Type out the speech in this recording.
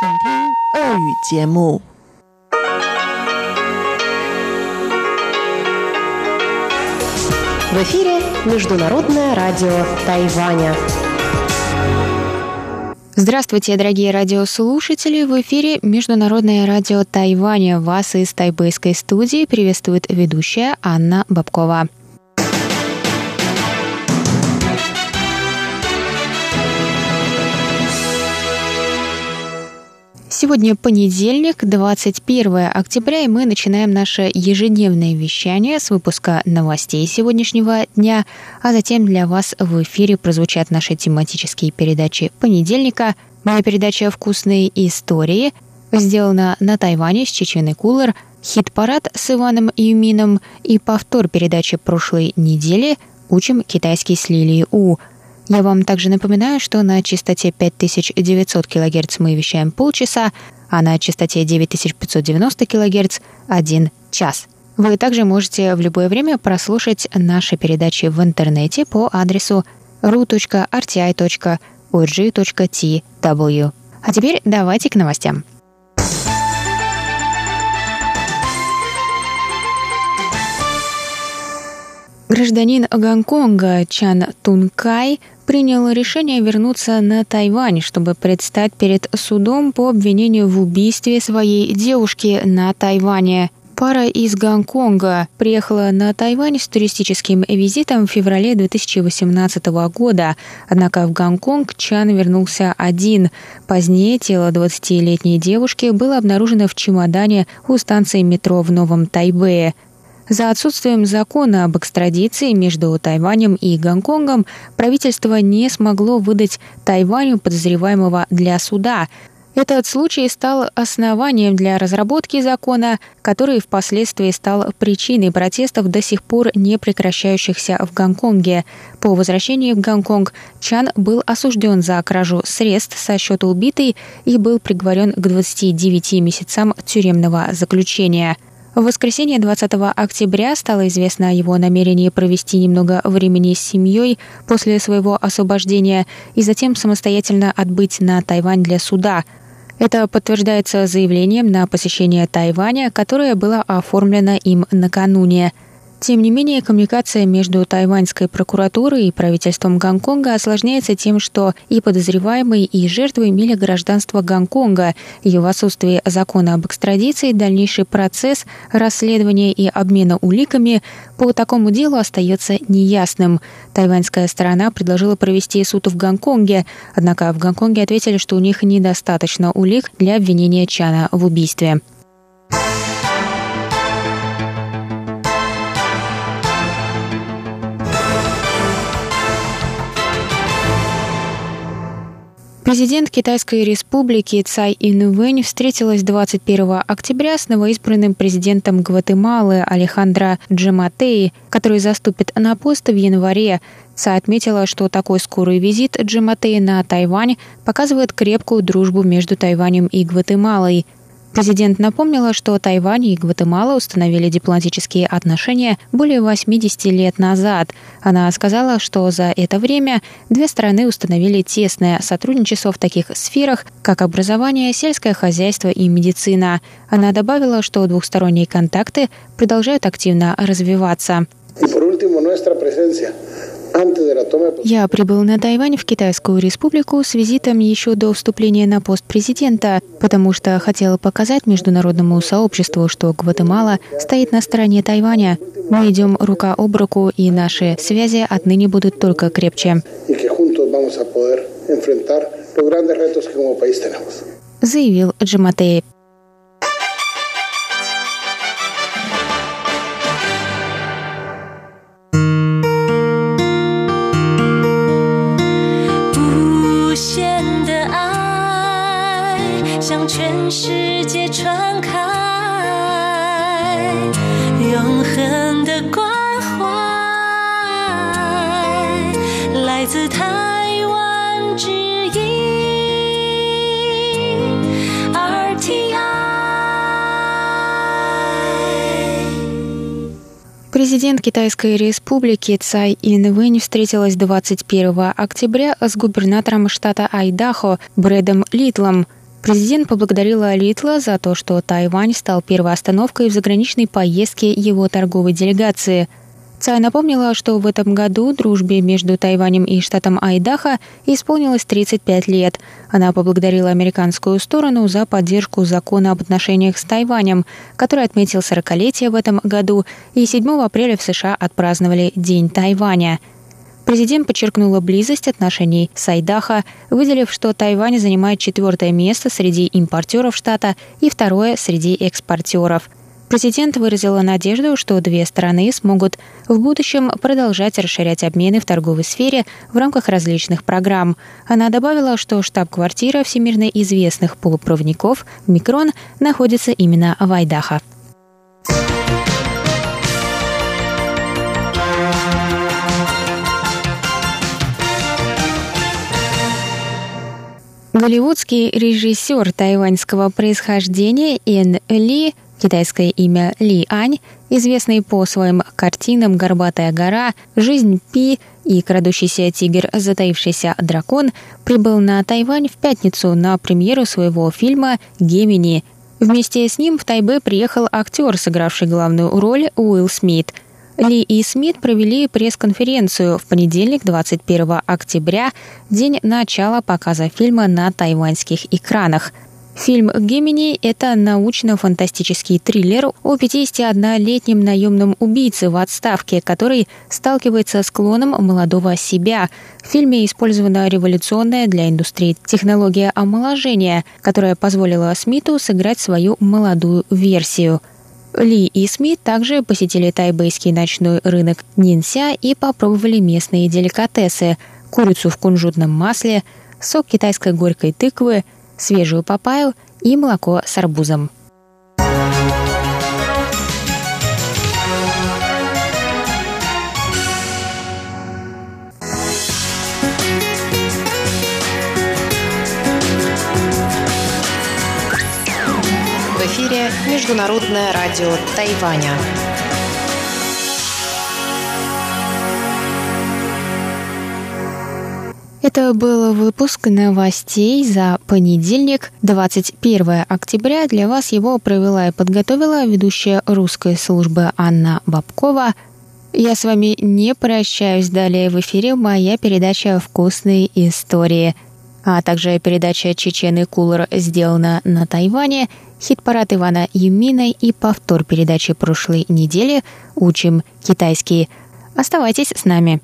请听俄语节目。В эфире Международное радио Тайваня. Здравствуйте, дорогие радиослушатели! В эфире Международное радио Тайваня. Вас из тайбэйской студии приветствует ведущая Анна Бабкова. Сегодня понедельник, 21 октября, и мы начинаем наше ежедневное вещание с выпуска новостей сегодняшнего дня, а затем для вас в эфире прозвучат наши тематические передачи понедельника, моя передача «Вкусные истории», сделана на Тайване с Чеченой Кулер, хит-парад с Иваном Юмином и повтор передачи прошлой недели «Учим китайский с Лилией У», я вам также напоминаю, что на частоте 5900 кГц мы вещаем полчаса, а на частоте 9590 кГц – один час. Вы также можете в любое время прослушать наши передачи в интернете по адресу ru.rti.org.tw. А теперь давайте к новостям. Гражданин Гонконга Чан Тункай принял решение вернуться на Тайвань, чтобы предстать перед судом по обвинению в убийстве своей девушки на Тайване. Пара из Гонконга приехала на Тайвань с туристическим визитом в феврале 2018 года. Однако в Гонконг Чан вернулся один. Позднее тело 20-летней девушки было обнаружено в чемодане у станции метро в Новом Тайбэе. За отсутствием закона об экстрадиции между Тайванем и Гонконгом правительство не смогло выдать Тайваню подозреваемого для суда. Этот случай стал основанием для разработки закона, который впоследствии стал причиной протестов до сих пор не прекращающихся в Гонконге. По возвращении в Гонконг Чан был осужден за кражу средств со счета убитой и был приговорен к 29 месяцам тюремного заключения – в воскресенье 20 октября стало известно о его намерении провести немного времени с семьей после своего освобождения и затем самостоятельно отбыть на Тайвань для суда. Это подтверждается заявлением на посещение Тайваня, которое было оформлено им накануне – тем не менее, коммуникация между тайваньской прокуратурой и правительством Гонконга осложняется тем, что и подозреваемые, и жертвы имели гражданство Гонконга, и в отсутствии закона об экстрадиции дальнейший процесс расследования и обмена уликами по такому делу остается неясным. Тайваньская сторона предложила провести суд в Гонконге, однако в Гонконге ответили, что у них недостаточно улик для обвинения Чана в убийстве. Президент Китайской республики Цай Инвэнь встретилась 21 октября с новоизбранным президентом Гватемалы Алехандро Джематеи, который заступит на пост в январе. Цай отметила, что такой скорый визит Джематеи на Тайвань показывает крепкую дружбу между Тайванем и Гватемалой – Президент напомнила, что Тайвань и Гватемала установили дипломатические отношения более 80 лет назад. Она сказала, что за это время две страны установили тесное сотрудничество в таких сферах, как образование, сельское хозяйство и медицина. Она добавила, что двухсторонние контакты продолжают активно развиваться. Я прибыл на Тайвань в Китайскую республику с визитом еще до вступления на пост президента, потому что хотела показать международному сообществу, что Гватемала стоит на стороне Тайваня. Мы идем рука об руку, и наши связи отныне будут только крепче. Заявил Джаматеев. Президент Китайской республики Цай Инвэнь встретилась 21 октября с губернатором штата Айдахо Брэдом Литлом. Президент поблагодарила Литла за то, что Тайвань стал первой остановкой в заграничной поездке его торговой делегации – Цай напомнила, что в этом году дружбе между Тайванем и штатом Айдаха исполнилось 35 лет. Она поблагодарила американскую сторону за поддержку закона об отношениях с Тайванем, который отметил 40-летие в этом году, и 7 апреля в США отпраздновали День Тайваня. Президент подчеркнула близость отношений с Айдаха, выделив, что Тайвань занимает четвертое место среди импортеров штата и второе среди экспортеров – Президент выразила надежду, что две страны смогут в будущем продолжать расширять обмены в торговой сфере в рамках различных программ. Она добавила, что штаб-квартира всемирно известных полупроводников «Микрон» находится именно в Айдахо. Голливудский режиссер тайваньского происхождения Эн Ли – Китайское имя Ли Ань, известный по своим картинам «Горбатая гора», «Жизнь Пи» и «Крадущийся тигр. Затаившийся дракон», прибыл на Тайвань в пятницу на премьеру своего фильма «Гемини». Вместе с ним в Тайбе приехал актер, сыгравший главную роль Уилл Смит. Ли и Смит провели пресс-конференцию в понедельник, 21 октября, день начала показа фильма на тайваньских экранах – Фильм «Гемини» — это научно-фантастический триллер о 51-летнем наемном убийце в отставке, который сталкивается с клоном молодого себя. В фильме использована революционная для индустрии технология омоложения, которая позволила Смиту сыграть свою молодую версию. Ли и Смит также посетили тайбэйский ночной рынок Нинся и попробовали местные деликатесы – курицу в кунжутном масле, сок китайской горькой тыквы – свежую папаю и молоко с арбузом. В эфире Международное радио Тайваня. Это был выпуск новостей за понедельник, 21 октября. Для вас его провела и подготовила ведущая русской службы Анна Бабкова. Я с вами не прощаюсь. Далее в эфире моя передача «Вкусные истории», а также передача «Чечены Кулер» сделана на Тайване, хит-парад Ивана Юмина и повтор передачи прошлой недели «Учим китайский». Оставайтесь с нами.